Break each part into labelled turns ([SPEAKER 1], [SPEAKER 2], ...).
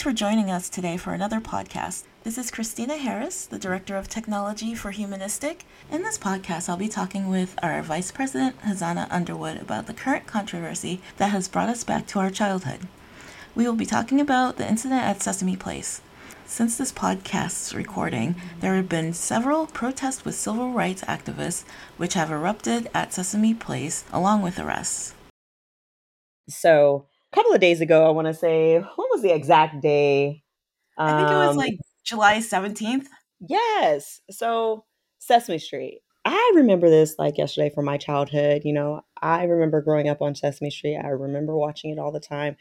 [SPEAKER 1] Thanks for joining us today for another podcast. This is Christina Harris, the Director of Technology for Humanistic. In this podcast, I'll be talking with our Vice President, Hazana Underwood, about the current controversy that has brought us back to our childhood. We will be talking about the incident at Sesame Place. Since this podcast's recording, there have been several protests with civil rights activists which have erupted at Sesame Place, along with arrests.
[SPEAKER 2] So, a couple of days ago, I want to say, what was the exact day?
[SPEAKER 1] I think it was um, like July 17th.
[SPEAKER 2] Yes. So, Sesame Street. I remember this like yesterday from my childhood. You know, I remember growing up on Sesame Street. I remember watching it all the time.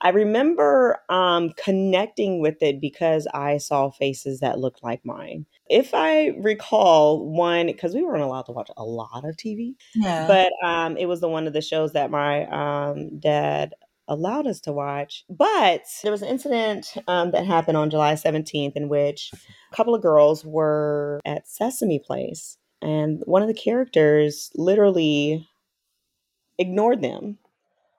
[SPEAKER 2] I remember um, connecting with it because I saw faces that looked like mine. If I recall, one because we weren't allowed to watch a lot of TV, yeah. but um, it was the one of the shows that my um, dad allowed us to watch. But there was an incident um, that happened on July 17th in which a couple of girls were at Sesame Place. And one of the characters literally ignored them,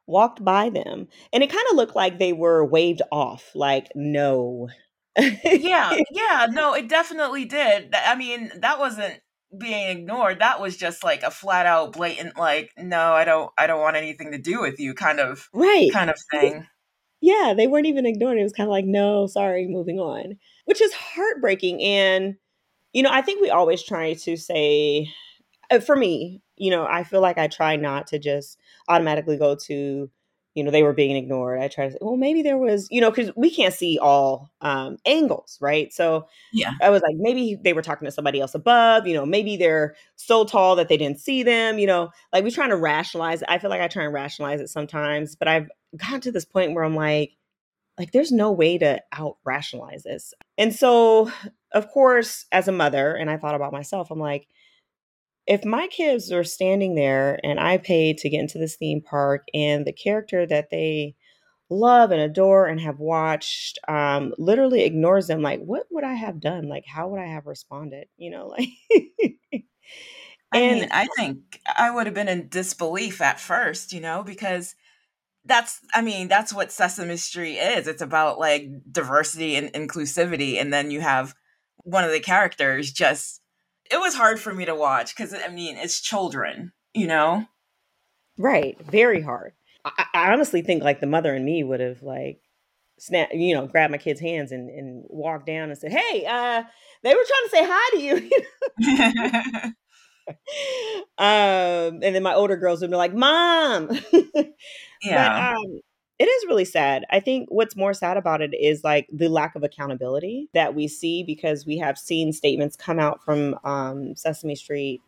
[SPEAKER 2] walked by them. And it kind of looked like they were waved off, like, no.
[SPEAKER 1] yeah, yeah, no, it definitely did. I mean, that wasn't being ignored that was just like a flat out blatant like no i don't i don't want anything to do with you kind of
[SPEAKER 2] right.
[SPEAKER 1] kind of thing.
[SPEAKER 2] Yeah they weren't even ignored it was kind of like no sorry moving on which is heartbreaking and you know i think we always try to say uh, for me you know i feel like i try not to just automatically go to you know they were being ignored. I try to say well maybe there was you know because we can't see all um, angles right? So
[SPEAKER 1] yeah.
[SPEAKER 2] I was like maybe they were talking to somebody else above you know maybe they're so tall that they didn't see them you know? Like we're trying to rationalize it. i feel like i try and rationalize it sometimes but i've gotten to this point where i'm like like there's no way to out rationalize this. And so of course as a mother and i thought about myself i'm like if my kids are standing there and I paid to get into this theme park and the character that they love and adore and have watched um, literally ignores them, like, what would I have done? Like, how would I have responded? You know, like.
[SPEAKER 1] I mean, I think I would have been in disbelief at first, you know, because that's I mean, that's what Sesame Street is. It's about like diversity and inclusivity. And then you have one of the characters just it was hard for me to watch because I mean it's children, you know.
[SPEAKER 2] Right, very hard. I, I honestly think like the mother and me would have like snap, you know, grabbed my kid's hands and and walked down and said, "Hey, uh, they were trying to say hi to you." um, and then my older girls would be like, "Mom."
[SPEAKER 1] yeah.
[SPEAKER 2] But, um, it is really sad. I think what's more sad about it is like the lack of accountability that we see because we have seen statements come out from um, Sesame Street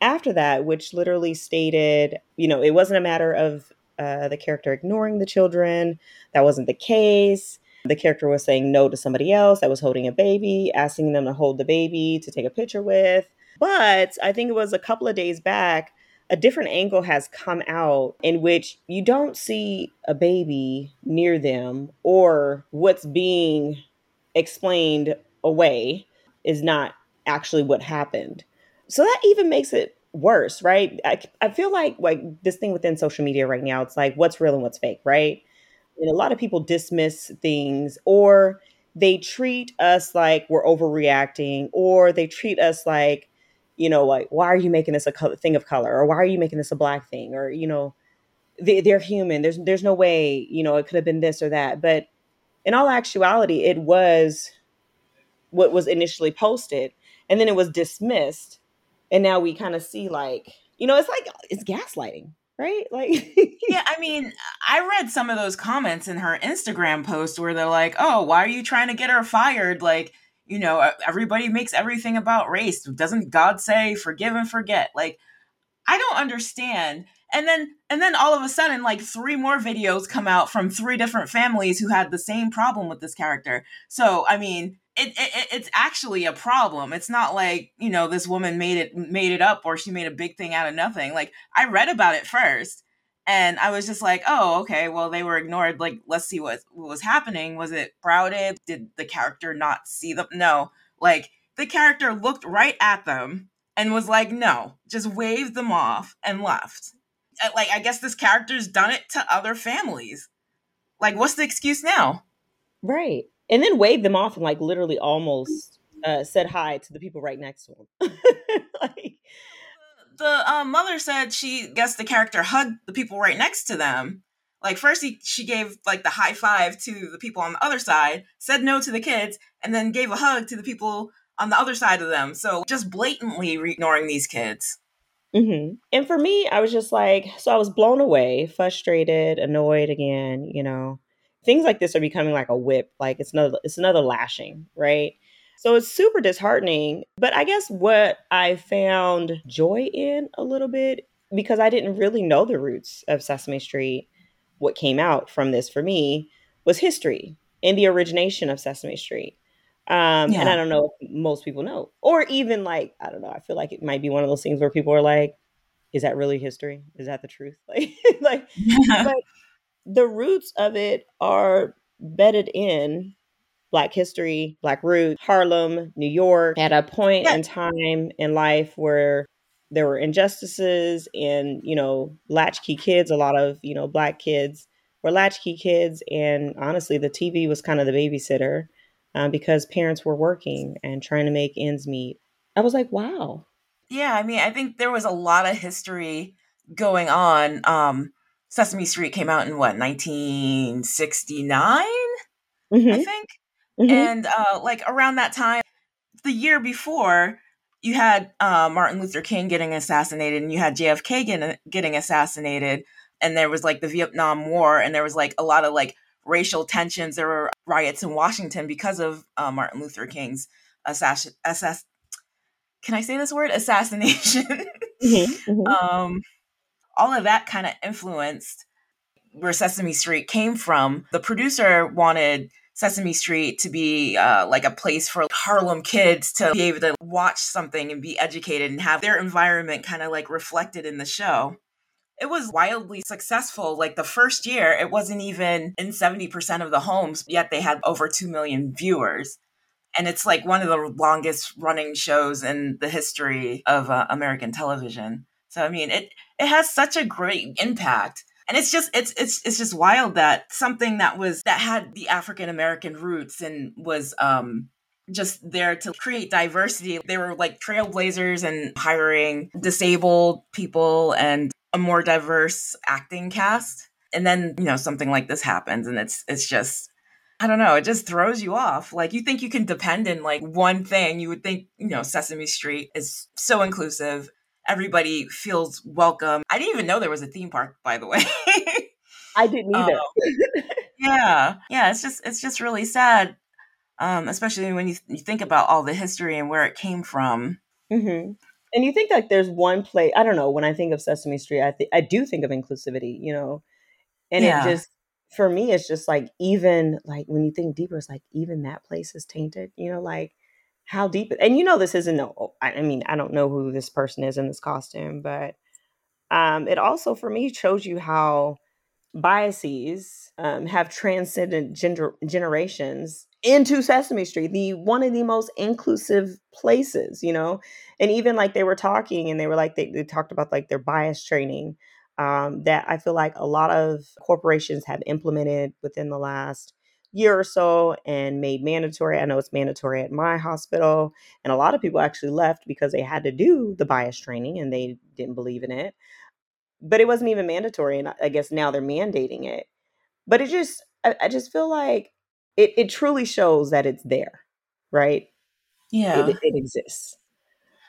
[SPEAKER 2] after that, which literally stated, you know, it wasn't a matter of uh, the character ignoring the children. That wasn't the case. The character was saying no to somebody else that was holding a baby, asking them to hold the baby to take a picture with. But I think it was a couple of days back a different angle has come out in which you don't see a baby near them or what's being explained away is not actually what happened. So that even makes it worse, right? I, I feel like like this thing within social media right now, it's like what's real and what's fake, right? And a lot of people dismiss things or they treat us like we're overreacting or they treat us like you know, like, why are you making this a thing of color? Or why are you making this a black thing? Or, you know, they, they're human. There's, there's no way, you know, it could have been this or that. But in all actuality, it was what was initially posted and then it was dismissed. And now we kind of see like, you know, it's like, it's gaslighting right? Like,
[SPEAKER 1] yeah, I mean, I read some of those comments in her Instagram post where they're like, "Oh, why are you trying to get her fired?" Like, you know, everybody makes everything about race. Doesn't God say forgive and forget? Like, I don't understand. And then and then all of a sudden like three more videos come out from three different families who had the same problem with this character. So, I mean, it, it, it's actually a problem. It's not like you know this woman made it made it up or she made a big thing out of nothing. Like I read about it first, and I was just like, oh, okay, well, they were ignored. Like, let's see what, what was happening. Was it crowded? Did the character not see them? No. Like, the character looked right at them and was like, no, just waved them off and left. Like, I guess this character's done it to other families. Like, what's the excuse now?
[SPEAKER 2] Right. And then waved them off and like literally almost uh, said hi to the people right next to him. like
[SPEAKER 1] the um, mother said she guessed the character hugged the people right next to them. Like first he, she gave like the high five to the people on the other side, said no to the kids, and then gave a hug to the people on the other side of them. So just blatantly ignoring these kids.
[SPEAKER 2] Mm-hmm. And for me, I was just like, so I was blown away, frustrated, annoyed again. You know, things like this are becoming like a whip. Like it's another, it's another lashing, right? So it's super disheartening. But I guess what I found joy in a little bit because I didn't really know the roots of Sesame Street. What came out from this for me was history and the origination of Sesame Street. Um, yeah. And I don't know if most people know, or even like, I don't know, I feel like it might be one of those things where people are like, is that really history? Is that the truth? Like, like, but the roots of it are bedded in Black history, Black roots, Harlem, New York, at a point yeah. in time in life where there were injustices and, you know, latchkey kids, a lot of, you know, Black kids were latchkey kids. And honestly, the TV was kind of the babysitter um, because parents were working and trying to make ends meet. I was like, wow.
[SPEAKER 1] Yeah, I mean, I think there was a lot of history going on. Um, Sesame Street came out in what, 1969? Mm-hmm. I think. Mm-hmm. And uh, like around that time, the year before, you had uh, Martin Luther King getting assassinated and you had JFK getting, getting assassinated. And there was like the Vietnam War, and there was like a lot of like racial tensions. There were riots in Washington because of uh, Martin Luther King's assassin. Assass- Can I say this word? Assassination. mm-hmm, mm-hmm. Um, all of that kind of influenced where Sesame Street came from. The producer wanted Sesame Street to be uh, like a place for Harlem kids to be able to watch something and be educated and have their environment kind of like reflected in the show it was wildly successful. Like the first year, it wasn't even in 70% of the homes, yet they had over 2 million viewers. And it's like one of the longest running shows in the history of uh, American television. So I mean, it it has such a great impact. And it's just it's it's it's just wild that something that was that had the African American roots and was um just there to create diversity. They were like trailblazers and hiring disabled people and a more diverse acting cast and then you know something like this happens and it's it's just I don't know, it just throws you off. Like you think you can depend in like one thing. You would think, you know, Sesame Street is so inclusive. Everybody feels welcome. I didn't even know there was a theme park, by the way.
[SPEAKER 2] I didn't either.
[SPEAKER 1] Um, yeah. Yeah, it's just it's just really sad. Um, especially when you, you think about all the history and where it came from.
[SPEAKER 2] Mm-hmm. And you think like there's one place, I don't know, when I think of Sesame Street, I think I do think of inclusivity, you know. And yeah. it just for me it's just like even like when you think deeper it's like even that place is tainted, you know, like how deep and you know this isn't no I mean, I don't know who this person is in this costume, but um it also for me shows you how biases um, have transcended gender generations into Sesame Street, the one of the most inclusive places, you know. And even like they were talking and they were like they, they talked about like their bias training um, that I feel like a lot of corporations have implemented within the last year or so and made mandatory. I know it's mandatory at my hospital, and a lot of people actually left because they had to do the bias training and they didn't believe in it. But it wasn't even mandatory, and I guess now they're mandating it. But it just, I, I just feel like it, it truly shows that it's there, right?
[SPEAKER 1] Yeah.
[SPEAKER 2] It, it exists.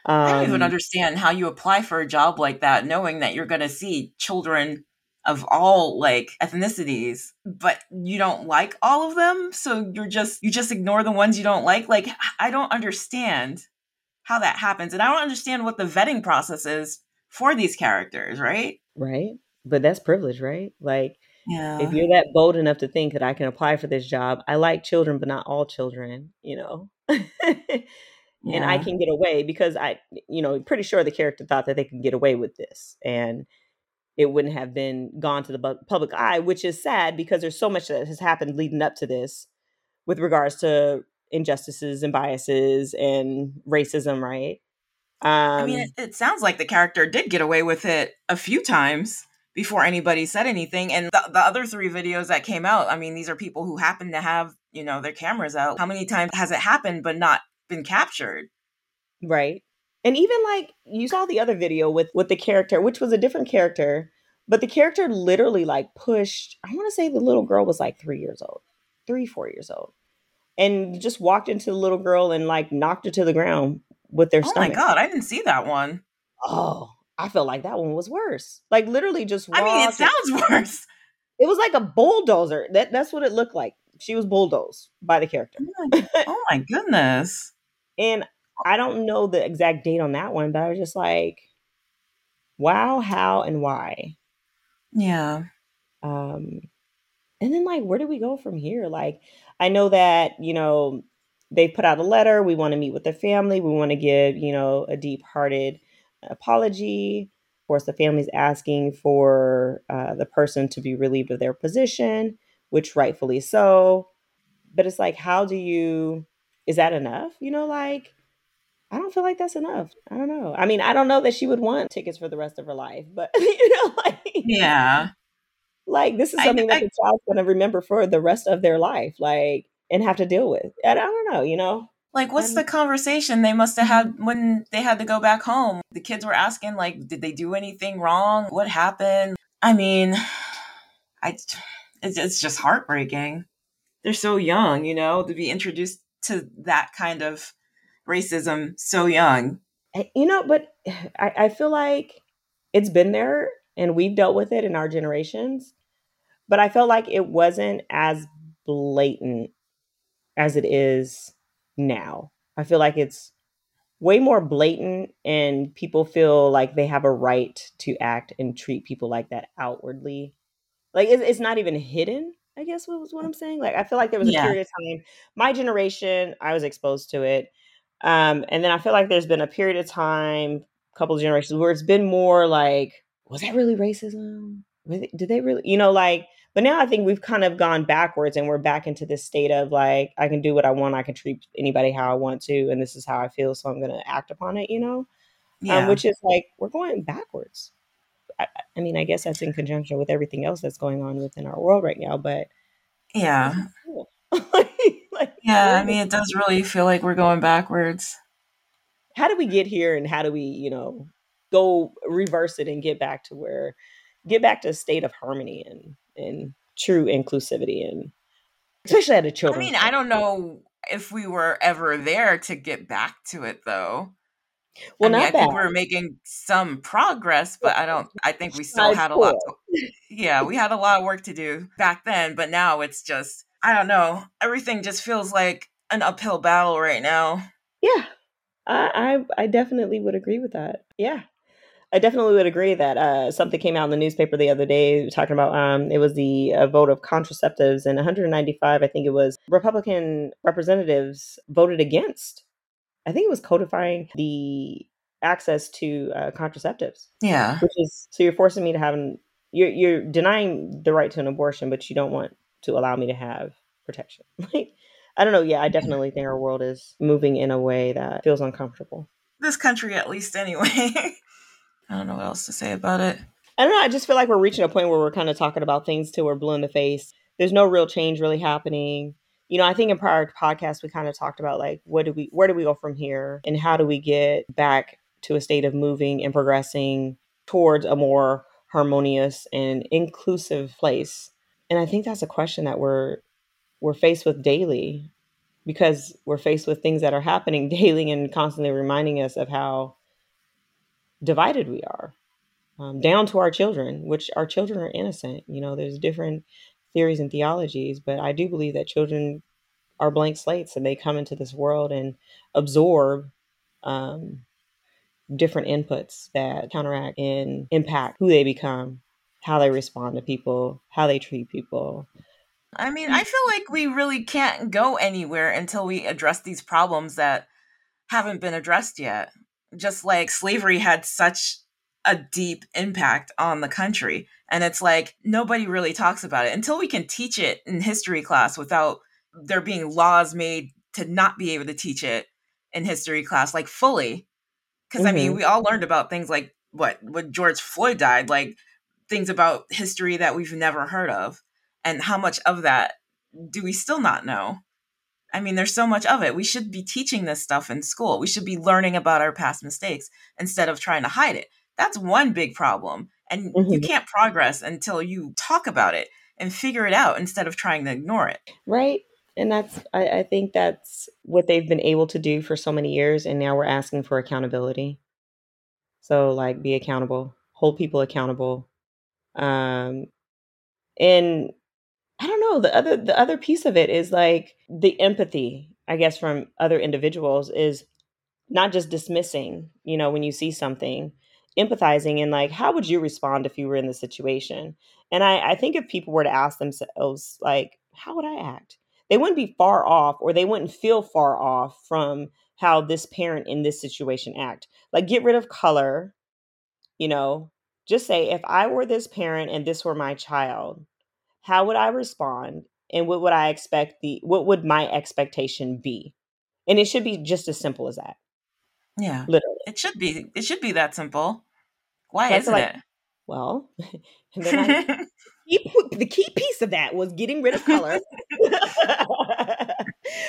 [SPEAKER 1] Um, I don't even um understand how you apply for a job like that, knowing that you're going to see children of all like ethnicities, but you don't like all of them. So you're just, you just ignore the ones you don't like. Like, I don't understand how that happens. And I don't understand what the vetting process is for these characters, right?
[SPEAKER 2] Right. But that's privilege, right? Like,
[SPEAKER 1] yeah.
[SPEAKER 2] If you're that bold enough to think that I can apply for this job, I like children, but not all children, you know. Yeah. and I can get away because I, you know, pretty sure the character thought that they could get away with this and it wouldn't have been gone to the public eye, which is sad because there's so much that has happened leading up to this with regards to injustices and biases and racism, right?
[SPEAKER 1] Um, I mean, it, it sounds like the character did get away with it a few times before anybody said anything. And the, the other three videos that came out, I mean, these are people who happen to have you know, their cameras out. How many times has it happened but not been captured?
[SPEAKER 2] Right. And even like you saw the other video with with the character, which was a different character, but the character literally like pushed, I want to say the little girl was like 3 years old. 3 4 years old. And just walked into the little girl and like knocked her to the ground with their
[SPEAKER 1] oh
[SPEAKER 2] stomach. oh stomach.
[SPEAKER 1] my god, I didn't see that one.
[SPEAKER 2] Oh, I felt like that one was worse. Like literally just
[SPEAKER 1] I mean, it
[SPEAKER 2] and-
[SPEAKER 1] sounds worse.
[SPEAKER 2] it was like a bulldozer. That that's what it looked like. She was bulldozed by the character.
[SPEAKER 1] oh my goodness.
[SPEAKER 2] And I don't know the exact date on that one, but I was just like, wow, how and why.
[SPEAKER 1] Yeah.
[SPEAKER 2] Um, and then like, where do we go from here? Like, I know that you know they put out a letter. We want to meet with their family. We want to give you know a deep hearted apology. Of course, the family's asking for uh, the person to be relieved of their position, which rightfully so. But it's like, how do you? Is that enough? You know, like I don't feel like that's enough. I don't know. I mean, I don't know that she would want tickets for the rest of her life, but you know, like
[SPEAKER 1] Yeah.
[SPEAKER 2] like this is
[SPEAKER 1] I-
[SPEAKER 2] something that
[SPEAKER 1] I-
[SPEAKER 2] the child's going to remember for the rest of their life, like and have to deal with. And I don't know, you know.
[SPEAKER 1] Like, what's
[SPEAKER 2] Um,
[SPEAKER 1] the conversation they must have had when they had to go back home? The kids were asking, like, did they do anything wrong? What happened? I mean, I, it's, it's just heartbreaking. They're so young, you know, to be introduced to that kind of racism so young.
[SPEAKER 2] Eh, you know, but I, I feel like it's been there and we've dealt with it in our generations. But I felt like it wasn't as blatant as it is now. I feel like it's way more blatant and people feel like they have a right to act and treat people like that outwardly. Like it's, it's not even hidden, I guess was what I'm saying. Like I feel like there was
[SPEAKER 1] Yeah.
[SPEAKER 2] a period of time, my generation, I was exposed to it. Um, and then I feel like there's been a period of time, a couple of generations where it's been more like, was that really racism? It- Did they really, you know, like, but now I think we've kind of gone backwards and we're back into this state of like, I can do what I want, I can treat anybody how I want to, and this is how I feel, so I'm going to act upon it, you know?
[SPEAKER 1] Yeah.
[SPEAKER 2] Um, which is like, we're going backwards. I, I mean, I guess that's in conjunction with everything else that's going on within our world right now, but
[SPEAKER 1] yeah.
[SPEAKER 2] cool. like,
[SPEAKER 1] Yeah. I mean, it does really feel like we're going backwards.
[SPEAKER 2] how do we get here and how do we you know go reverse it and get back to where get back to a state of harmony and and true inclusivity and especially at a children I
[SPEAKER 1] mean, I don't know if we were ever there to get back to it, though.
[SPEAKER 2] well
[SPEAKER 1] I mean,
[SPEAKER 2] not
[SPEAKER 1] I think
[SPEAKER 2] that
[SPEAKER 1] we're making some progress, but I don't. I think we still had a lot. To, yeah, we had a lot of work to do back then, but now it's just. I don't know. Everything just feels like an uphill battle right now.
[SPEAKER 2] yeah I, I i definitely would agree with that yeah I definitely would agree that uh, something came out in the newspaper the other day talking about um, it was the uh, vote of contraceptives, and 195, I think it was, Republican representatives voted against. I think it was codifying the access to uh, contraceptives.
[SPEAKER 1] Yeah.
[SPEAKER 2] which is so you're forcing me to have an you're you're denying the right to an abortion but you don't want to allow me to have protection. Like i don't know. Yeah i definitely think our world is moving in a way that feels uncomfortable.
[SPEAKER 1] This country, at least, anyway. I don't know what else to say about it.
[SPEAKER 2] i don't know. I just feel like we're reaching a point where we're kind of talking about things till we're blue in the face. There's no real change really happening. You know i think in prior podcasts we kind of talked about like what do we where do we go from here? And how do we get back to a state of moving and progressing towards a more harmonious and inclusive place and i think that's a question that we're we're faced with daily because we're faced with things that are happening daily and constantly reminding us of how divided we are um, down to our children which our children are innocent. You know there's different theories and theologies but i do believe that children are blank slates and they come into this world and absorb um, different inputs that counteract and impact who they become how they respond to people how they treat people
[SPEAKER 1] I mean, I feel like we really can't go anywhere until we address these problems that haven't been addressed yet. Just like slavery had such a deep impact on the country. And it's like nobody really talks about it until we can teach it in history class without there being laws made to not be able to teach it in history class, like fully. Because I mean,
[SPEAKER 2] Mhm.
[SPEAKER 1] we all learned about things like what when George Floyd died, like things about history that we've never heard of and how much of that do we still not know? I mean, there's so much of it. We should be teaching this stuff in school. We should be learning about our past mistakes instead of trying to hide it. That's one big problem. And mm-hmm. you can't progress until you talk about it and figure it out instead of trying to ignore it.
[SPEAKER 2] Right. And that's, I, I think that's what they've been able to do for so many years. And now we're asking for accountability. So, like, be accountable, hold people accountable. Um, and I don't know. The other the other piece of it is like the empathy, I guess, from other individuals is not just dismissing, you know, when you see something, empathizing and like, how would you respond if you were in the situation? And I, I think if people were to ask themselves, like, how would I act? They wouldn't be far off or they wouldn't feel far off from how this parent in this situation act. Like get rid of color, you know, just say if I were this parent and this were my child, how would I respond? And what would I expect the what would my expectation be? And it should be just as simple as that.
[SPEAKER 1] Yeah. Literally. It should be it should be that simple. Why isn't like, it?
[SPEAKER 2] Well, then I, the key piece of that was getting rid of color.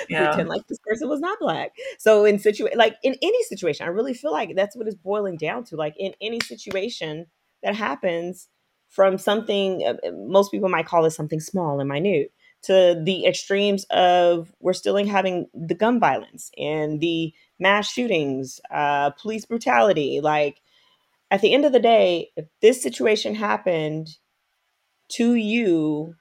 [SPEAKER 2] yeah. Pretend like this person was not black. So in situation like in any situation, I really feel like that's what it's boiling down to. Like in any situation that happens, from something uh, uh, most people might call it something small and minute to the extremes of we're still having the gun violence and the mass shootings, uh, police brutality. Like at the end of the day, if this situation happened to you,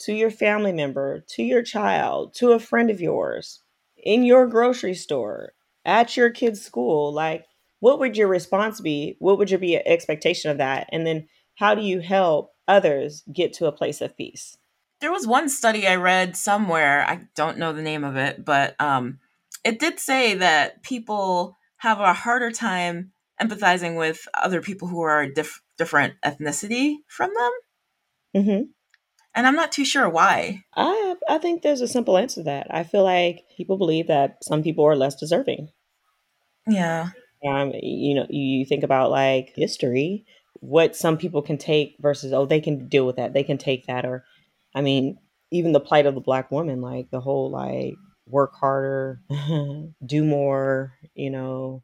[SPEAKER 2] to your family member, to your child, to a friend of yours, in your grocery store, at your kid's school, like what would your response be? What would your be expectation of that? And then how do you help others get to a place of peace?
[SPEAKER 1] There was one study I read somewhere, I don't know the name of it, but um, it did say that people have a harder time empathizing with other people who are diff- different ethnicity from them. Mm-hmm. And I'm not too sure why.
[SPEAKER 2] I I think there's a simple answer to that. I feel like people believe that some people are less deserving.
[SPEAKER 1] Yeah.
[SPEAKER 2] Um, you know, you think about like history what some people can take versus oh they can deal with that they can take that or i mean even the plight of the black woman like the whole like work harder do more you know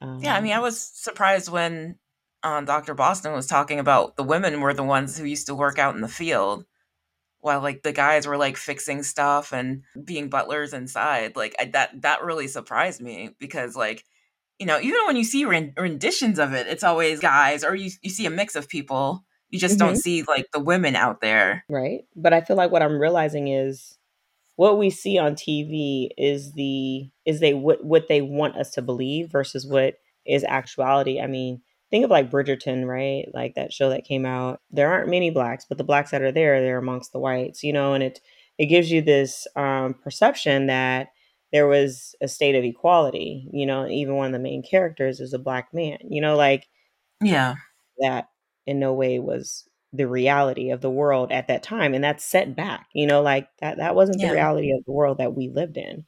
[SPEAKER 1] um, yeah i mean i was surprised when um, dr boston was talking about the women were the ones who used to work out in the field while like the guys were like fixing stuff and being butlers inside like I, that that really surprised me because like you know, even when you see renditions of it, it's always guys or you, you see a mix of people. You just mm-hmm. don't see like the women out there.
[SPEAKER 2] Right. But I feel like what I'm realizing is what we see on TV is the is they what what they want us to believe versus what is actuality. I mean, think of like Bridgerton, right? Like that show that came out. There aren't many blacks, but the blacks that are there, they're amongst the whites, you know, and it it gives you this um, perception that there was a state of equality you know even one of the main characters is a black man you know like
[SPEAKER 1] yeah.
[SPEAKER 2] that in no way was the reality of the world at that time and that's set back you know like that that wasn't yeah. the reality of the world that we lived in.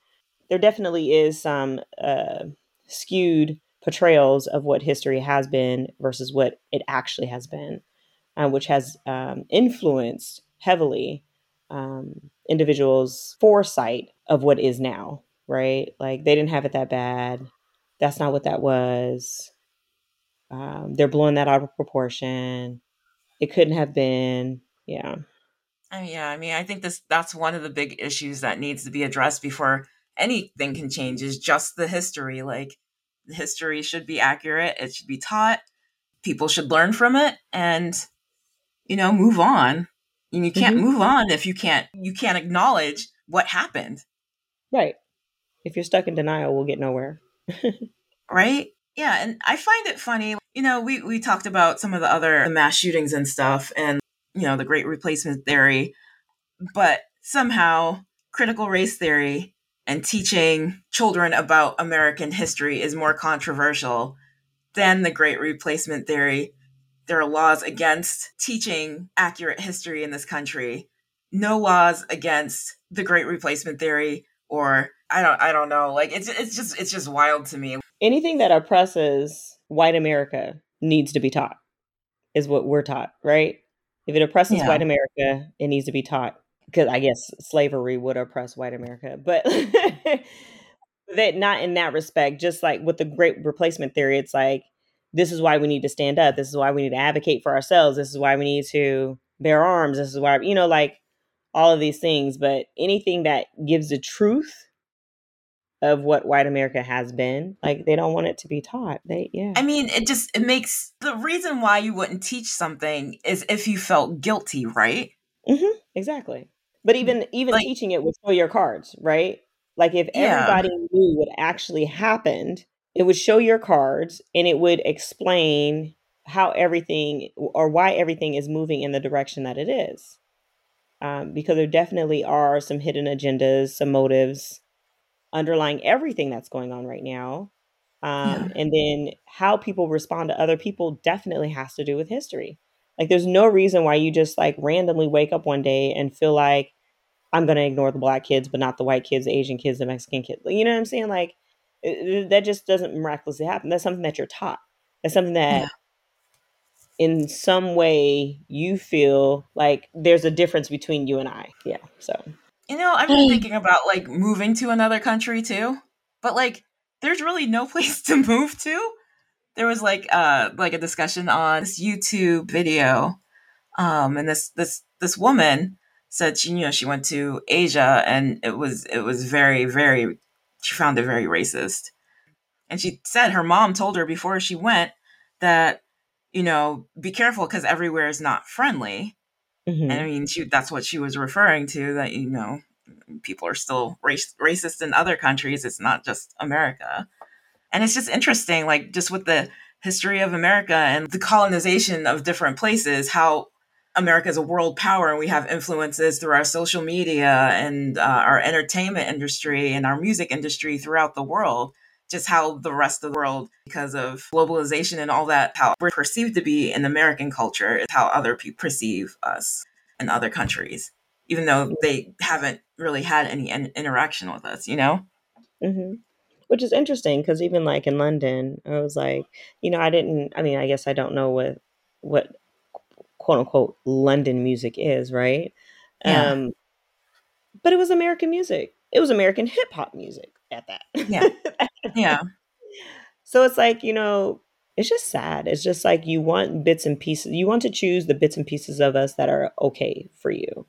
[SPEAKER 2] There definitely is some uh, skewed portrayals of what history has been versus what it actually has been uh, which has um, influenced heavily um, individuals foresight of what is now right? Like they didn't have it that bad. That's not what that was. Um, they're blowing that out of proportion. It couldn't have been. Yeah.
[SPEAKER 1] I mean, yeah, I mean, I think this that's one of the big issues that needs to be addressed before anything can change is just the history. Like history should be accurate, it should be taught, people should learn from it and you know, move on. And you can't mm-hmm. move on if you can't you can't acknowledge what happened.
[SPEAKER 2] Right if you're stuck in denial, we'll get nowhere.
[SPEAKER 1] right? Yeah, and I find it funny. You know, we we talked about some of the other mass shootings and stuff and you know, the great replacement theory, but somehow critical race theory and teaching children about American history is more controversial than the great replacement theory. There are laws against teaching accurate history in this country. No laws against the great replacement theory or I don't I don't know. Like it's it's just it's just wild to me.
[SPEAKER 2] Anything that oppresses white America needs to be taught. Is what we're taught, right? If it oppresses yeah. white America, it needs to be taught. because I guess slavery would oppress white America, but that not in that respect. Just like with the great replacement theory, it's like this is why we need to stand up. This is why we need to advocate for ourselves. This is why we need to bear arms. This is why you know, like all of these things. But anything that gives the truth of what white America has been. Like they don't want it to be taught. They yeah.
[SPEAKER 1] I mean, it just it makes the reason why you wouldn't teach something is if you felt guilty, right?
[SPEAKER 2] Mm-hmm, exactly. But even even like, teaching it would show your cards, right? Like if yeah. everybody knew what actually happened, it would show your cards and it would explain how everything or why everything is moving in the direction that it is. Um, because there definitely are some hidden agendas, some motives, underlying everything that's going on right now. Um, yeah. And then how people respond to other people definitely has to do with history. Like, there's no reason why you just like randomly wake up one day and feel like I'm going to ignore the black kids, but not the white kids, the Asian kids, the Mexican kids. You know what I'm saying? Like, it, that just doesn't miraculously happen. That's something that you're taught. That's something that, yeah. In some way, you feel like there's a difference between you and I. Yeah. So
[SPEAKER 1] you know, I've been thinking about like moving to another country too, but like there's really no place to move to. There was like uh like a discussion on this YouTube video, um, and this this this woman said she you know she went to Asia and it was it was very very she found it very racist, and she said her mom told her before she went that you know be careful because everywhere is not friendly Mm-hmm. And I mean, she, that's what she was referring to that, you know, people are still race, racist in other countries. It's not just America. And it's just interesting, like, just with the history of America and the colonization of different places, how America is a world power and we have influences through our social media and uh, our entertainment industry and our music industry throughout the world. Just how the rest of the world, because of globalization and all that, how we're perceived to be in American culture is how other people perceive us in other countries, even though they haven't really had any in- interaction with us, you know?
[SPEAKER 2] Mm-hmm. Which is interesting because even like in London, I was like, you know, I didn't, I mean, I guess I don't know what, what quote unquote London music is, right? Yeah. Um, but it was American music. It was American hip hop music at that.
[SPEAKER 1] Yeah. yeah.
[SPEAKER 2] So it's like, you know, it's just sad. It's just like you want bits and pieces. You want to choose the bits and pieces of us that are okay for you.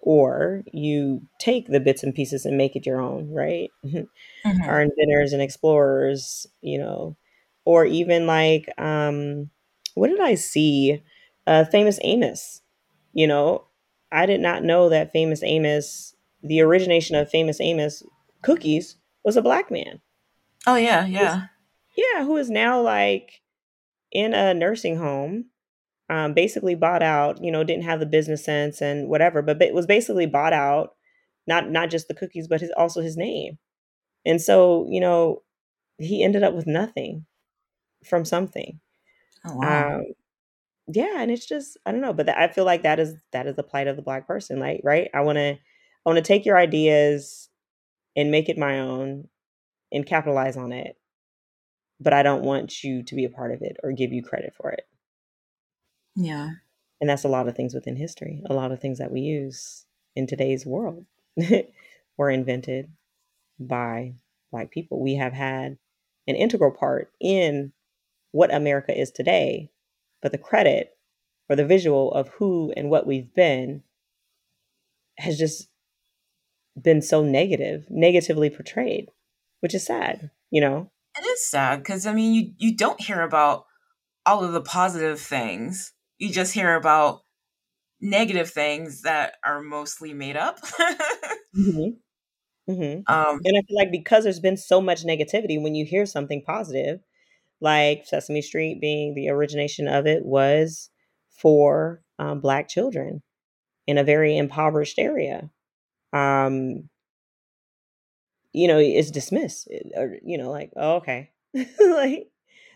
[SPEAKER 2] Or you take the bits and pieces and make it your own, right? Mm-hmm. Our inventors and explorers, you know, or even like, um, what did I see? Uh, Famous Amos, you know, I did not know that Famous Amos, the origination of Famous Amos cookies, was a black man.
[SPEAKER 1] Oh yeah, yeah.
[SPEAKER 2] Yeah, who is now like in a nursing home, um, basically bought out, you know, didn't have the business sense and whatever, but it was basically bought out, not not just the cookies, but his also his name. And so, you know, he ended up with nothing from something. Oh, wow. Um, yeah, and it's just I don't know, but I feel like that is that is the plight of the black person. Like, right? I want to I want to take your ideas and make it my own and capitalize on it but I don't want you to be a part of it or give you credit for it.
[SPEAKER 1] Yeah.
[SPEAKER 2] And that's a lot of things within history. A lot of things that we use in today's world were invented by black people. We have had an integral part in what America is today, but the credit or the visual of who and what we've been has just been so negative, negatively portrayed, which is sad, you know?
[SPEAKER 1] It is sad because I mean, you you don't hear about all of the positive things. You just hear about negative things that are mostly made up.
[SPEAKER 2] mm-hmm. Mm-hmm. Um, and I feel like because there's been so much negativity, when you hear something positive, like Sesame Street being the origination of it, was for um, Black children in a very impoverished area. Um, you know, it's dismissed or, you know, like, oh, okay. like,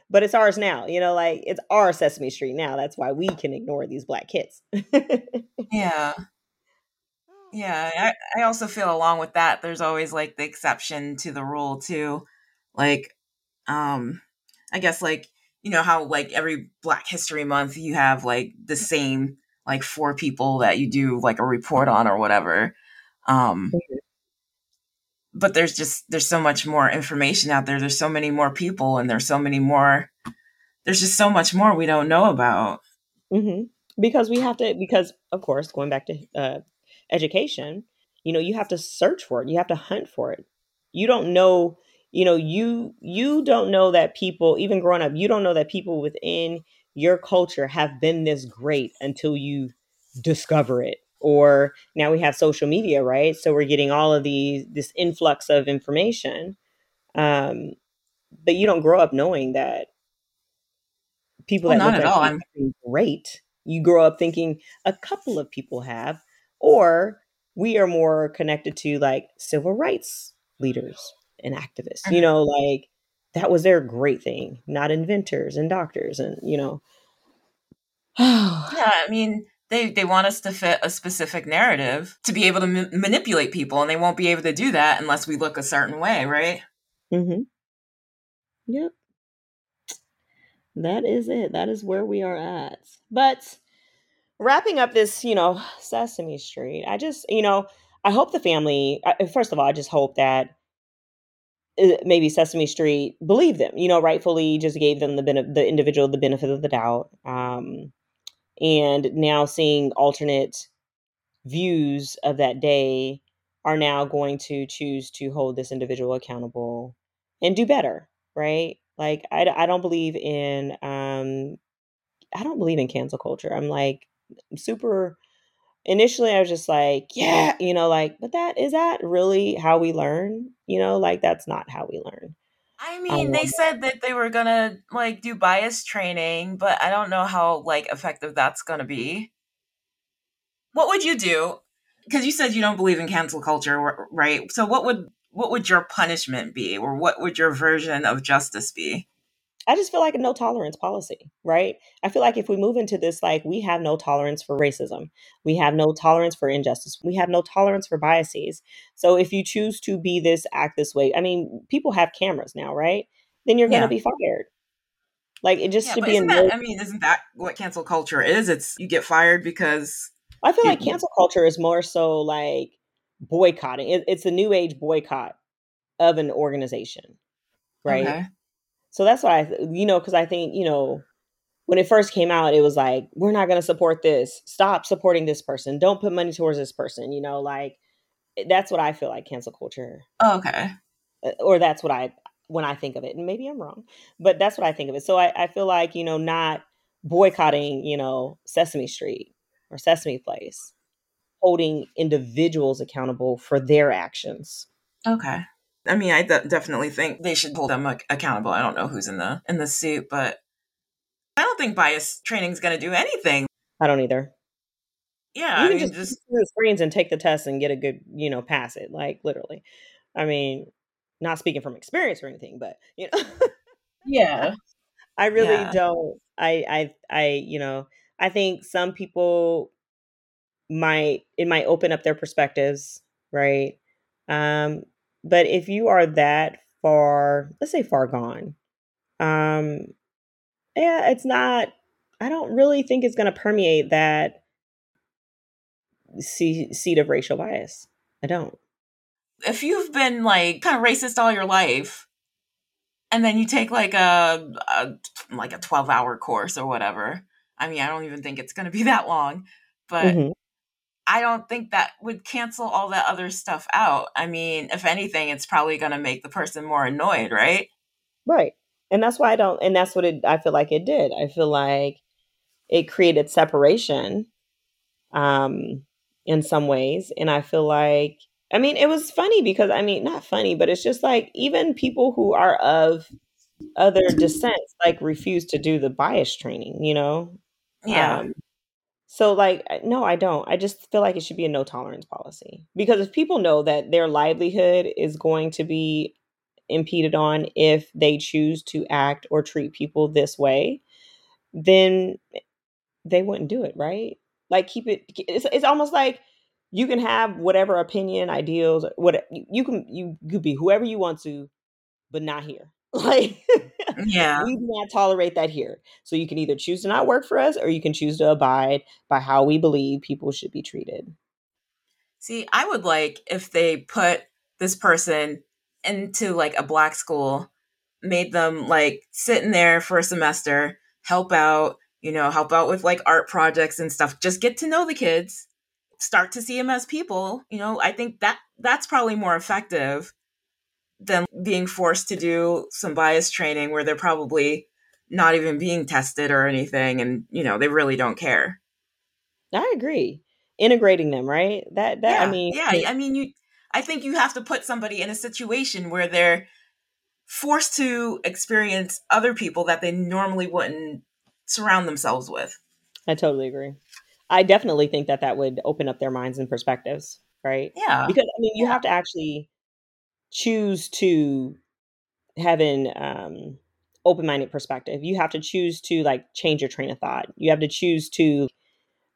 [SPEAKER 2] but it's ours now, you know, like it's our Sesame Street now. That's why we can ignore these black kids.
[SPEAKER 1] yeah. Yeah. I, I also feel along with that, there's always like the exception to the rule too. Like, um, I guess like, you know, how like every Black History Month you have like the same like four people that you do like a report on or whatever. Um, mm-hmm. But there's just there's so much more information out there. There's so many more people, and there's so many more. There's just so much more we don't know about.
[SPEAKER 2] Mm-hmm. Because we have to. Because of course, going back to uh, education, you know, you have to search for it. You have to hunt for it. You don't know you know you you don't know that people even growing up you don't know that people within your culture have been this great until you discover it or now we have social media right so we're getting all of these this influx of information um but you don't grow up knowing that people well, that not at all I'm great you grow up thinking a couple of people have or we are more connected to like civil rights leaders and activists. You mm-hmm. know, like that was their great thing, not inventors and doctors and, you know.
[SPEAKER 1] yeah, I mean, they they want us to fit a specific narrative to be able to ma- manipulate people and they won't be able to do that unless we look a certain way, right?
[SPEAKER 2] Mhm. Yep. That is it. That is where we are at. But wrapping up this, you know, Sesame Street, I just, you know, I hope the family, first of all, I just hope that uh, maybe Sesame Street believed them, you know, rightfully just gave them the benefit, the individual the benefit of the doubt. Um, and now seeing alternate views of that day are now going to choose to hold this individual accountable and do better, right? Like I, I don't believe in um I don't believe in cancel culture. I'm like super initially I was just like, yeah, you know, like, but that is that really how we learn? You know, like that's not how we learn.
[SPEAKER 1] I mean, they said that they were gonna like do bias training, but I don't know how like effective that's gonna be. What would you do? Because you said you don't believe in cancel culture, right? So what would what would your punishment be, or what would your version of justice be?
[SPEAKER 2] I just feel like a no tolerance policy, right? I feel like if we move into this, like we have no tolerance for racism, we have no tolerance for injustice, we have no tolerance for biases. So if you choose to be this, act this way, I mean, people have cameras now, right? Then you're going to be fired. Like it just yeah, should be.
[SPEAKER 1] Isn't that, I mean, isn't that what cancel culture is? It's you get fired because.
[SPEAKER 2] I feel like cancel culture is more so like boycotting. It, it's a new age boycott of an organization, right? Okay. So that's why I, you know, because I think, you know, when it first came out, it was like, we're not going to support this. Stop supporting this person. Don't put money towards this person. You know, like eh, that's what I feel like cancel culture.
[SPEAKER 1] Oh, okay.
[SPEAKER 2] Eh, or that's what I, when I think of it, and maybe I'm wrong, but that's what I think of it. So I, I feel like, you know, not boycotting, you know, Sesame Street or Sesame Place, holding individuals accountable for their actions.
[SPEAKER 1] Okay. I mean, I de- definitely think they should hold them accountable. I don't know who's in the in the suit, but I don't think bias training is going to do anything.
[SPEAKER 2] I don't either.
[SPEAKER 1] Yeah,
[SPEAKER 2] you can mean, just, just the screens and take the test and get a good, you know, pass it. Like literally. I mean, not speaking from experience or anything, but you know.
[SPEAKER 1] yeah.
[SPEAKER 2] I really yeah. don't. I I I you know I think some people might it might open up their perspectives, right? Um, but if you are that far, let's say far gone, um, yeah, it's not, I don't really think it's going to permeate that seed of racial bias. I don't.
[SPEAKER 1] If you've been like kind of racist all your life, and then you take like a, a like a 12 hour course or whatever, I mean, I don't even think it's going to be that long, but mm-hmm. I don't think that would cancel all that other stuff out. I mean, if anything, it's probably going to make the person more annoyed, right?
[SPEAKER 2] Right. And that's why I don't, and that's what it, I feel like it did. I feel like it created separation um, in some ways. And I feel like, I mean, it was funny because, I mean, not funny, but it's just like even people who are of other descents like refuse to do the bias training, you know?
[SPEAKER 1] Yeah. Um,
[SPEAKER 2] so, like, no, I don't. I just feel like it should be a no tolerance policy because if people know that their livelihood is going to be impeded on if they choose to act or treat people this way, then they wouldn't do it, right? Like, keep it. It's, it's almost like you can have whatever opinion, ideals, what you can you could be whoever you want to, but not here. Like,
[SPEAKER 1] yeah,
[SPEAKER 2] we do not tolerate that here. So you can either choose to not work for us or you can choose to abide by how we believe people should be treated.
[SPEAKER 1] See, I would like if they put this person into like a black school, made them like sit in there for a semester, help out, you know, help out with like art projects and stuff. Just get to know the kids, start to see them as people. You know, I think that that's probably more effective than being forced to do some bias training where they're probably not even being tested or anything and you know they really don't care.
[SPEAKER 2] I agree. Integrating them right? That that
[SPEAKER 1] yeah,
[SPEAKER 2] i mean
[SPEAKER 1] yeah i mean you i think you have to put somebody in a situation where they're forced to experience other people that they normally wouldn't surround themselves with.
[SPEAKER 2] I totally agree. I definitely think that that would open up their minds and perspectives right?
[SPEAKER 1] Yeah.
[SPEAKER 2] Because i mean you yeah. have to actually choose to have an um, open-minded perspective. You have to choose to like change your train of thought. You have to choose to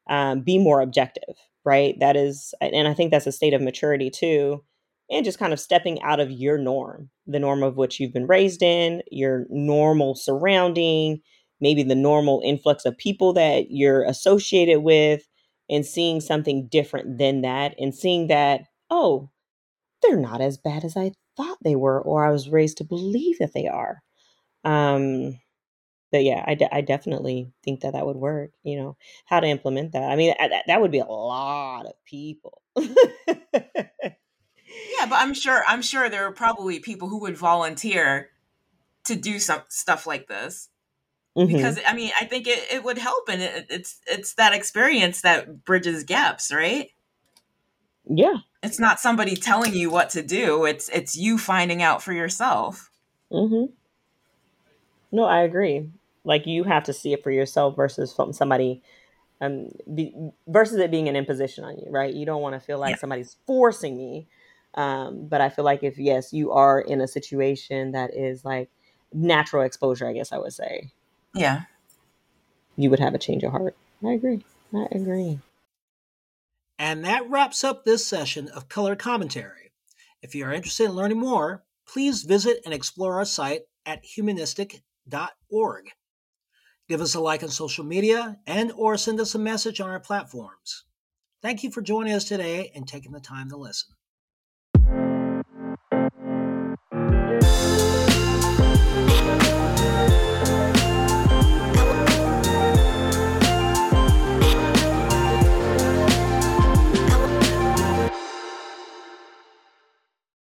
[SPEAKER 2] um, be more objective, right? That is, and I think that's a state of maturity too, and just kind of stepping out of your norm, the norm of which you've been raised in, your normal surrounding, maybe the normal influx of people that you're associated with, and seeing something different than that, and seeing that, oh, they're not as bad as I thought they were, or I was raised to believe that they are. Um, but yeah, I, de- I definitely think that that would work. You know, how to implement that. I mean, that, that would be a lot of people.
[SPEAKER 1] yeah, but I'm sure I'm sure there are probably people who would volunteer to do some stuff like this. Mm-hmm. Because I mean, I think it, it would help, and it, it's it's that experience that bridges gaps, right?
[SPEAKER 2] Yeah,
[SPEAKER 1] it's not somebody telling you what to do. It's it's you finding out for yourself.
[SPEAKER 2] Mm-hmm. no i agree. Like you have to see it for yourself versus from somebody um be, versus it being an imposition on you right? You don't want to feel like yeah. somebody's forcing me um but i feel like if yes you are in a situation that is like natural exposure i guess i would say.
[SPEAKER 1] Yeah.
[SPEAKER 2] You would have a change of heart. I agree. I agree
[SPEAKER 3] and that wraps up this session of Color Commentary. If you are interested in learning more, please visit and explore our site at humanistic.org. Give us a like on social media and or send us a message on our platforms. Thank you for joining us today and taking the time to listen.